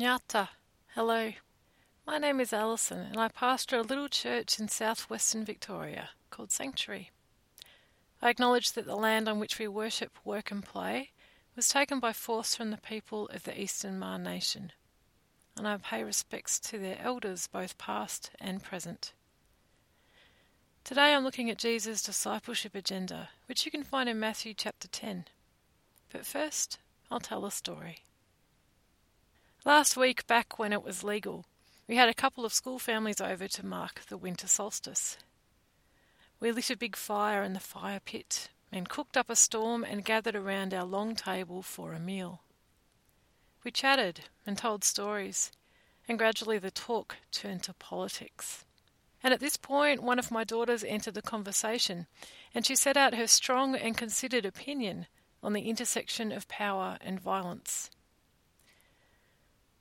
Nyata. Hello. My name is Alison and I pastor a little church in southwestern Victoria called Sanctuary. I acknowledge that the land on which we worship, work, and play was taken by force from the people of the Eastern Maar Nation, and I pay respects to their elders, both past and present. Today I'm looking at Jesus' discipleship agenda, which you can find in Matthew chapter 10. But first, I'll tell a story. Last week, back when it was legal, we had a couple of school families over to mark the winter solstice. We lit a big fire in the fire pit and cooked up a storm and gathered around our long table for a meal. We chatted and told stories, and gradually the talk turned to politics. And at this point, one of my daughters entered the conversation, and she set out her strong and considered opinion on the intersection of power and violence.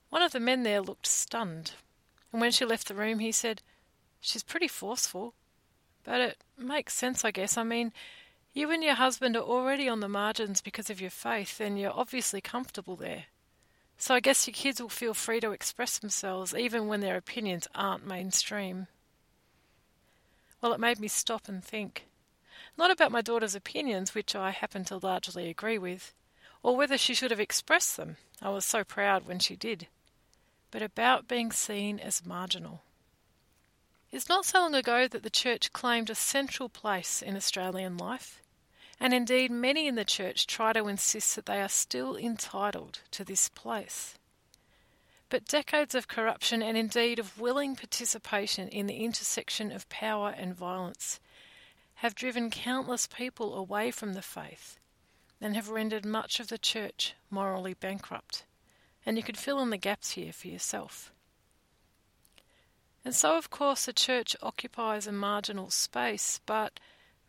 One of the men there looked stunned, and when she left the room, he said, She's pretty forceful, but it makes sense, I guess. I mean, you and your husband are already on the margins because of your faith, and you're obviously comfortable there. So I guess your kids will feel free to express themselves even when their opinions aren't mainstream. Well, it made me stop and think. Not about my daughter's opinions, which I happen to largely agree with, or whether she should have expressed them. I was so proud when she did. But about being seen as marginal. It's not so long ago that the church claimed a central place in Australian life, and indeed many in the church try to insist that they are still entitled to this place. But decades of corruption and indeed of willing participation in the intersection of power and violence have driven countless people away from the faith and have rendered much of the church morally bankrupt. And you could fill in the gaps here for yourself. And so, of course, the church occupies a marginal space, but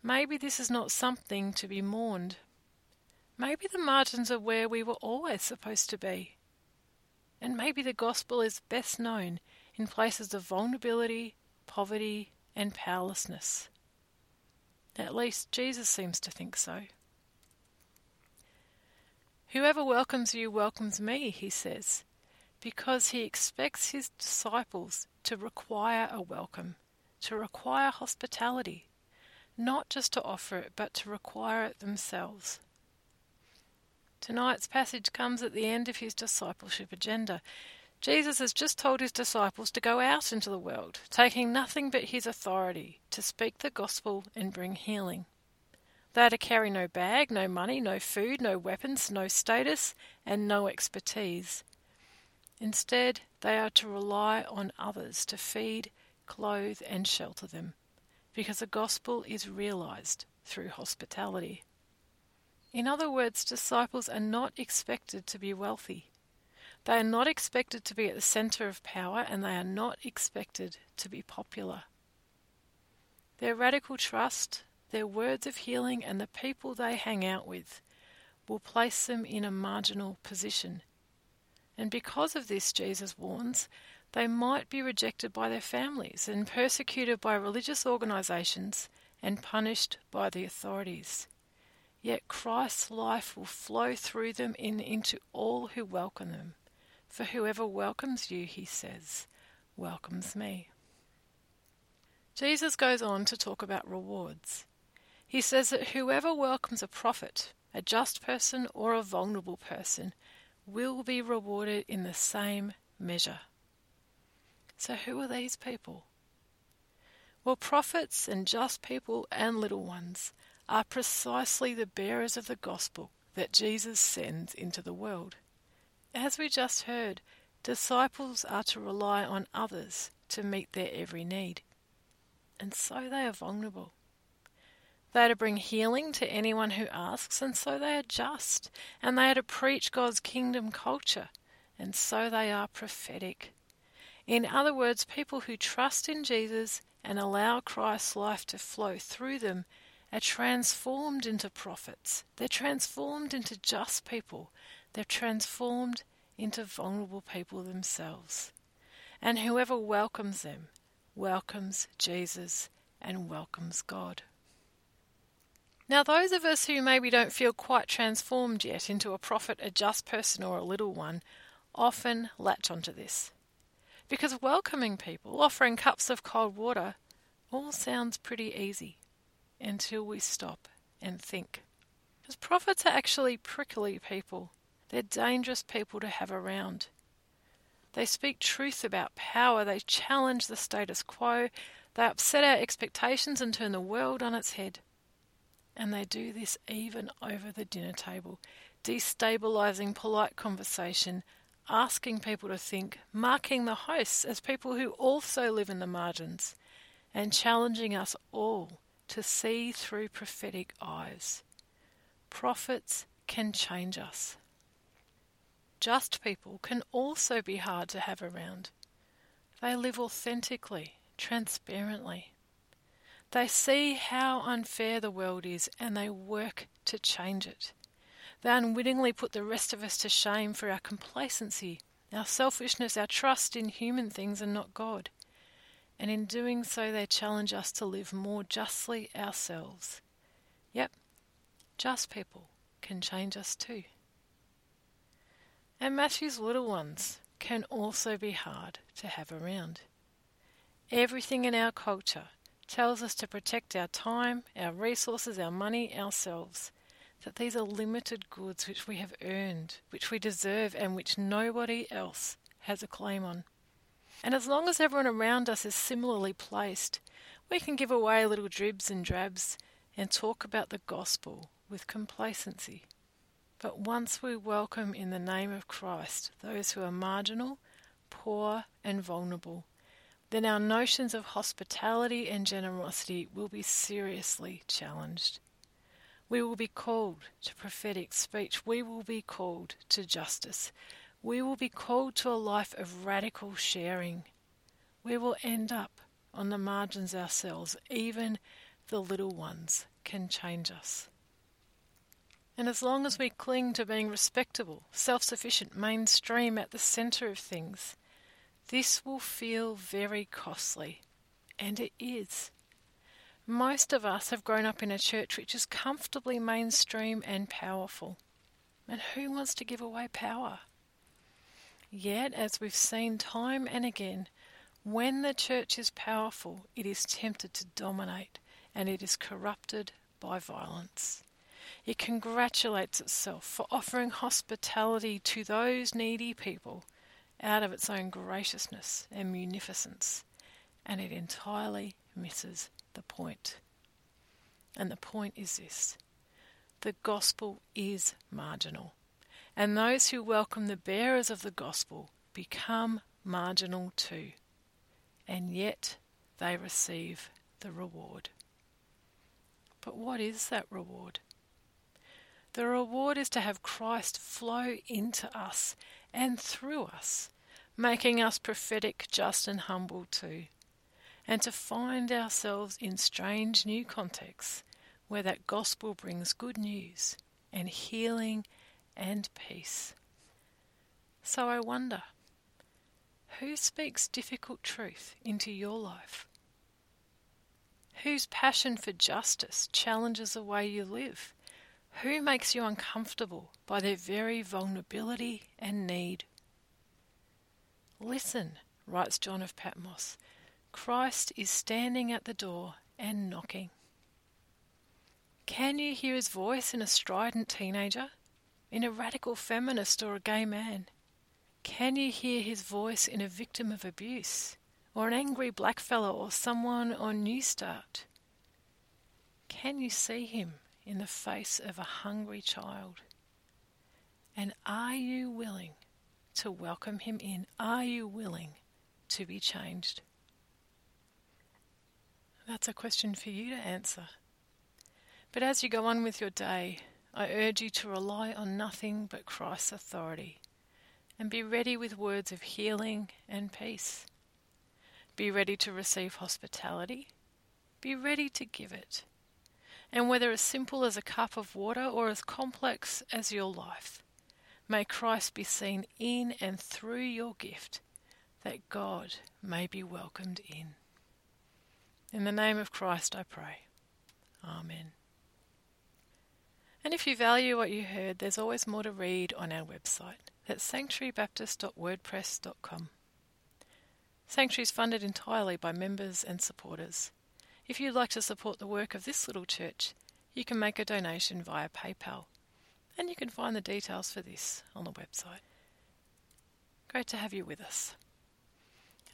maybe this is not something to be mourned. Maybe the margins are where we were always supposed to be. And maybe the gospel is best known in places of vulnerability, poverty, and powerlessness. At least Jesus seems to think so. Whoever welcomes you welcomes me, he says, because he expects his disciples to require a welcome, to require hospitality, not just to offer it, but to require it themselves. Tonight's passage comes at the end of his discipleship agenda. Jesus has just told his disciples to go out into the world, taking nothing but his authority to speak the gospel and bring healing. They are to carry no bag, no money, no food, no weapons, no status, and no expertise. Instead, they are to rely on others to feed, clothe, and shelter them, because the gospel is realized through hospitality. In other words, disciples are not expected to be wealthy. They are not expected to be at the center of power, and they are not expected to be popular. Their radical trust, their words of healing, and the people they hang out with will place them in a marginal position. And because of this, Jesus warns, they might be rejected by their families and persecuted by religious organizations and punished by the authorities. Yet Christ's life will flow through them and into all who welcome them. For whoever welcomes you, he says, welcomes me. Jesus goes on to talk about rewards. He says that whoever welcomes a prophet, a just person or a vulnerable person, will be rewarded in the same measure. So, who are these people? Well, prophets and just people and little ones are precisely the bearers of the gospel that Jesus sends into the world. As we just heard, disciples are to rely on others to meet their every need. And so they are vulnerable. They are to bring healing to anyone who asks, and so they are just. And they are to preach God's kingdom culture, and so they are prophetic. In other words, people who trust in Jesus and allow Christ's life to flow through them are transformed into prophets. They're transformed into just people. They're transformed into vulnerable people themselves. And whoever welcomes them welcomes Jesus and welcomes God. Now, those of us who maybe don't feel quite transformed yet into a prophet, a just person, or a little one, often latch onto this. Because welcoming people, offering cups of cold water, all sounds pretty easy until we stop and think. Because prophets are actually prickly people. They're dangerous people to have around. They speak truth about power. They challenge the status quo. They upset our expectations and turn the world on its head. And they do this even over the dinner table, destabilizing polite conversation, asking people to think, marking the hosts as people who also live in the margins, and challenging us all to see through prophetic eyes. Prophets can change us. Just people can also be hard to have around. They live authentically, transparently. They see how unfair the world is and they work to change it. They unwittingly put the rest of us to shame for our complacency, our selfishness, our trust in human things and not God. And in doing so, they challenge us to live more justly ourselves. Yep, just people can change us too. And Matthew's little ones can also be hard to have around. Everything in our culture tells us to protect our time, our resources, our money, ourselves. That these are limited goods which we have earned, which we deserve, and which nobody else has a claim on. And as long as everyone around us is similarly placed, we can give away little dribs and drabs and talk about the gospel with complacency. But once we welcome in the name of Christ those who are marginal, poor, and vulnerable, then our notions of hospitality and generosity will be seriously challenged. We will be called to prophetic speech. We will be called to justice. We will be called to a life of radical sharing. We will end up on the margins ourselves. Even the little ones can change us. And as long as we cling to being respectable, self sufficient, mainstream at the centre of things, this will feel very costly. And it is. Most of us have grown up in a church which is comfortably mainstream and powerful. And who wants to give away power? Yet, as we've seen time and again, when the church is powerful, it is tempted to dominate and it is corrupted by violence. It congratulates itself for offering hospitality to those needy people out of its own graciousness and munificence, and it entirely misses the point. And the point is this the gospel is marginal, and those who welcome the bearers of the gospel become marginal too, and yet they receive the reward. But what is that reward? The reward is to have Christ flow into us and through us, making us prophetic, just, and humble too, and to find ourselves in strange new contexts where that gospel brings good news and healing and peace. So I wonder who speaks difficult truth into your life? Whose passion for justice challenges the way you live? Who makes you uncomfortable by their very vulnerability and need? Listen, writes John of Patmos, Christ is standing at the door and knocking. Can you hear his voice in a strident teenager, in a radical feminist or a gay man? Can you hear his voice in a victim of abuse, or an angry blackfellow, or someone on Newstart? Can you see him in the face of a hungry child? And are you willing to welcome him in? Are you willing to be changed? That's a question for you to answer. But as you go on with your day, I urge you to rely on nothing but Christ's authority and be ready with words of healing and peace. Be ready to receive hospitality. Be ready to give it and whether as simple as a cup of water or as complex as your life, may Christ be seen in and through your gift, that God may be welcomed in. In the name of Christ I pray. Amen. And if you value what you heard, there's always more to read on our website. at sanctuarybaptist.wordpress.com. Sanctuary is funded entirely by members and supporters. If you'd like to support the work of this little church, you can make a donation via PayPal, and you can find the details for this on the website. Great to have you with us.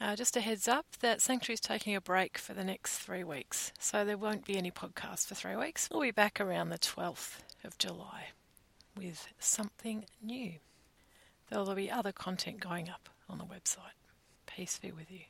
Uh, just a heads up that Sanctuary is taking a break for the next three weeks, so there won't be any podcast for three weeks. We'll be back around the 12th of July with something new. There'll be other content going up on the website. Peace be with you.